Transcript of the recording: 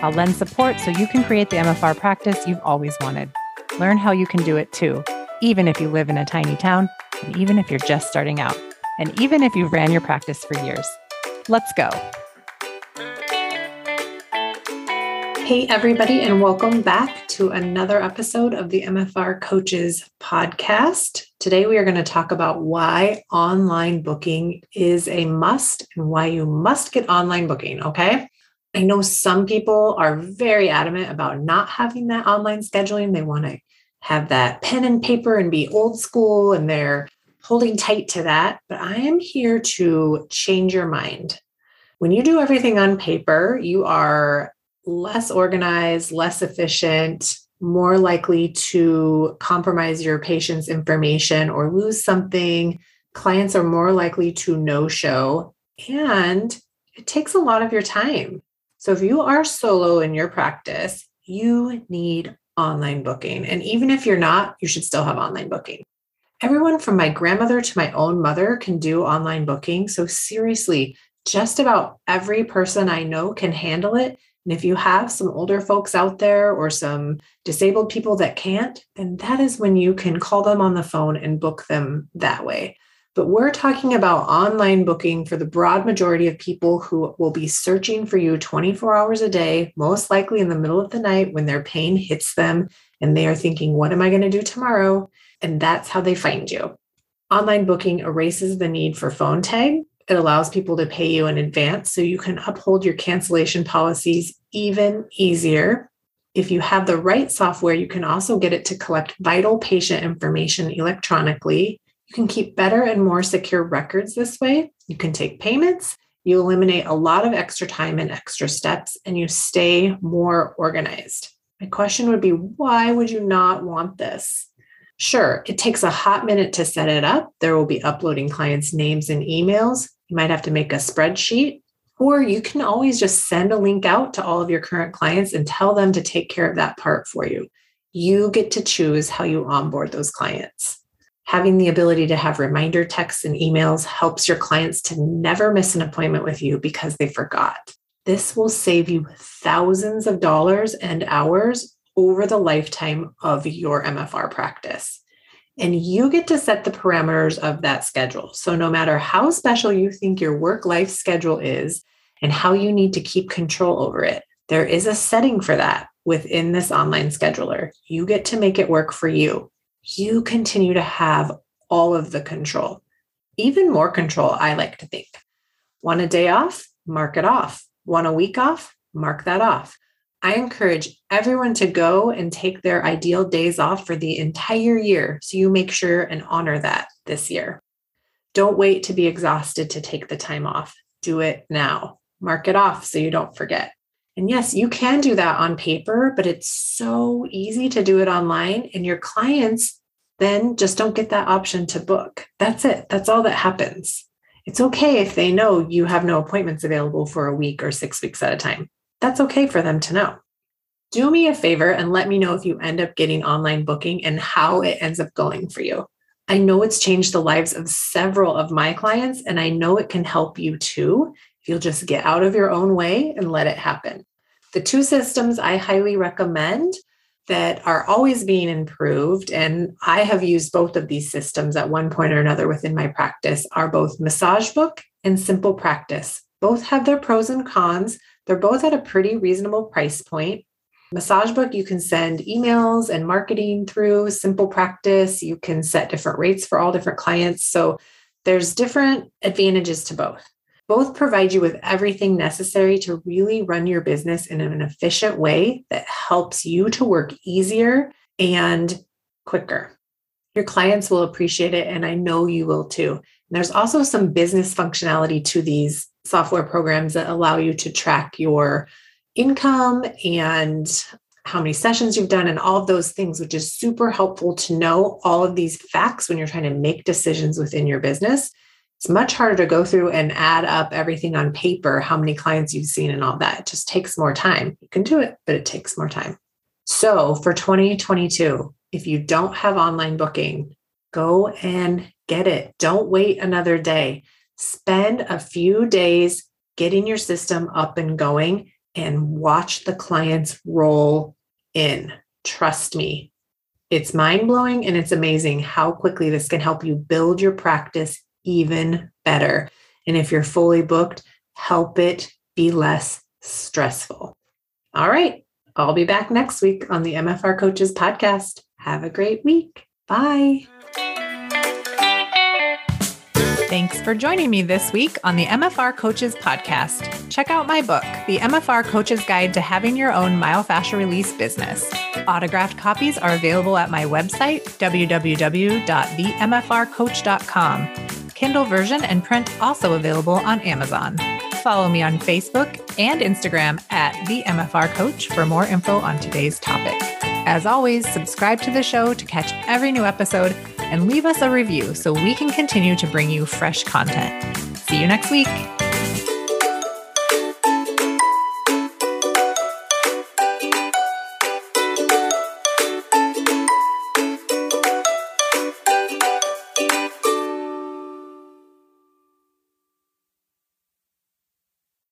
I'll lend support so you can create the MFR practice you've always wanted. Learn how you can do it too, even if you live in a tiny town, and even if you're just starting out, and even if you've ran your practice for years. Let's go. Hey, everybody, and welcome back to another episode of the MFR Coaches podcast. Today, we are going to talk about why online booking is a must and why you must get online booking. Okay. I know some people are very adamant about not having that online scheduling. They want to have that pen and paper and be old school, and they're holding tight to that. But I am here to change your mind. When you do everything on paper, you are less organized, less efficient, more likely to compromise your patient's information or lose something. Clients are more likely to no show, and it takes a lot of your time. So, if you are solo in your practice, you need online booking. And even if you're not, you should still have online booking. Everyone from my grandmother to my own mother can do online booking. So, seriously, just about every person I know can handle it. And if you have some older folks out there or some disabled people that can't, then that is when you can call them on the phone and book them that way. But we're talking about online booking for the broad majority of people who will be searching for you 24 hours a day, most likely in the middle of the night when their pain hits them and they are thinking, What am I going to do tomorrow? And that's how they find you. Online booking erases the need for phone tag it allows people to pay you in advance so you can uphold your cancellation policies even easier. If you have the right software, you can also get it to collect vital patient information electronically. You can keep better and more secure records this way. You can take payments. You eliminate a lot of extra time and extra steps, and you stay more organized. My question would be why would you not want this? Sure, it takes a hot minute to set it up. There will be uploading clients' names and emails. You might have to make a spreadsheet, or you can always just send a link out to all of your current clients and tell them to take care of that part for you. You get to choose how you onboard those clients. Having the ability to have reminder texts and emails helps your clients to never miss an appointment with you because they forgot. This will save you thousands of dollars and hours over the lifetime of your MFR practice. And you get to set the parameters of that schedule. So, no matter how special you think your work life schedule is and how you need to keep control over it, there is a setting for that within this online scheduler. You get to make it work for you. You continue to have all of the control, even more control, I like to think. Want a day off? Mark it off. Want a week off? Mark that off. I encourage everyone to go and take their ideal days off for the entire year so you make sure and honor that this year. Don't wait to be exhausted to take the time off. Do it now. Mark it off so you don't forget. And yes, you can do that on paper, but it's so easy to do it online. And your clients then just don't get that option to book. That's it. That's all that happens. It's okay if they know you have no appointments available for a week or six weeks at a time that's okay for them to know. Do me a favor and let me know if you end up getting online booking and how it ends up going for you. I know it's changed the lives of several of my clients, and I know it can help you too you'll just get out of your own way and let it happen. The two systems I highly recommend that are always being improved, and I have used both of these systems at one point or another within my practice, are both MassageBook and SimplePractice. Both have their pros and cons, they're both at a pretty reasonable price point. MassageBook, you can send emails and marketing through SimplePractice. You can set different rates for all different clients. So there's different advantages to both. Both provide you with everything necessary to really run your business in an efficient way that helps you to work easier and quicker. Your clients will appreciate it, and I know you will too. And there's also some business functionality to these software programs that allow you to track your income and how many sessions you've done, and all of those things, which is super helpful to know all of these facts when you're trying to make decisions within your business. It's much harder to go through and add up everything on paper, how many clients you've seen, and all that. It just takes more time. You can do it, but it takes more time. So for 2022, if you don't have online booking, go and get it. Don't wait another day. Spend a few days getting your system up and going and watch the clients roll in. Trust me, it's mind blowing and it's amazing how quickly this can help you build your practice even better. And if you're fully booked, help it be less stressful. All right. I'll be back next week on the MFR Coaches podcast. Have a great week. Bye. Thanks for joining me this week on the MFR Coaches Podcast. Check out my book, The MFR Coach's Guide to Having Your Own Myofascial Release Business. Autographed copies are available at my website, www.themfrcoach.com. Kindle version and print also available on Amazon. Follow me on Facebook and Instagram at the MFR Coach for more info on today's topic. As always, subscribe to the show to catch every new episode and leave us a review so we can continue to bring you fresh content. See you next week.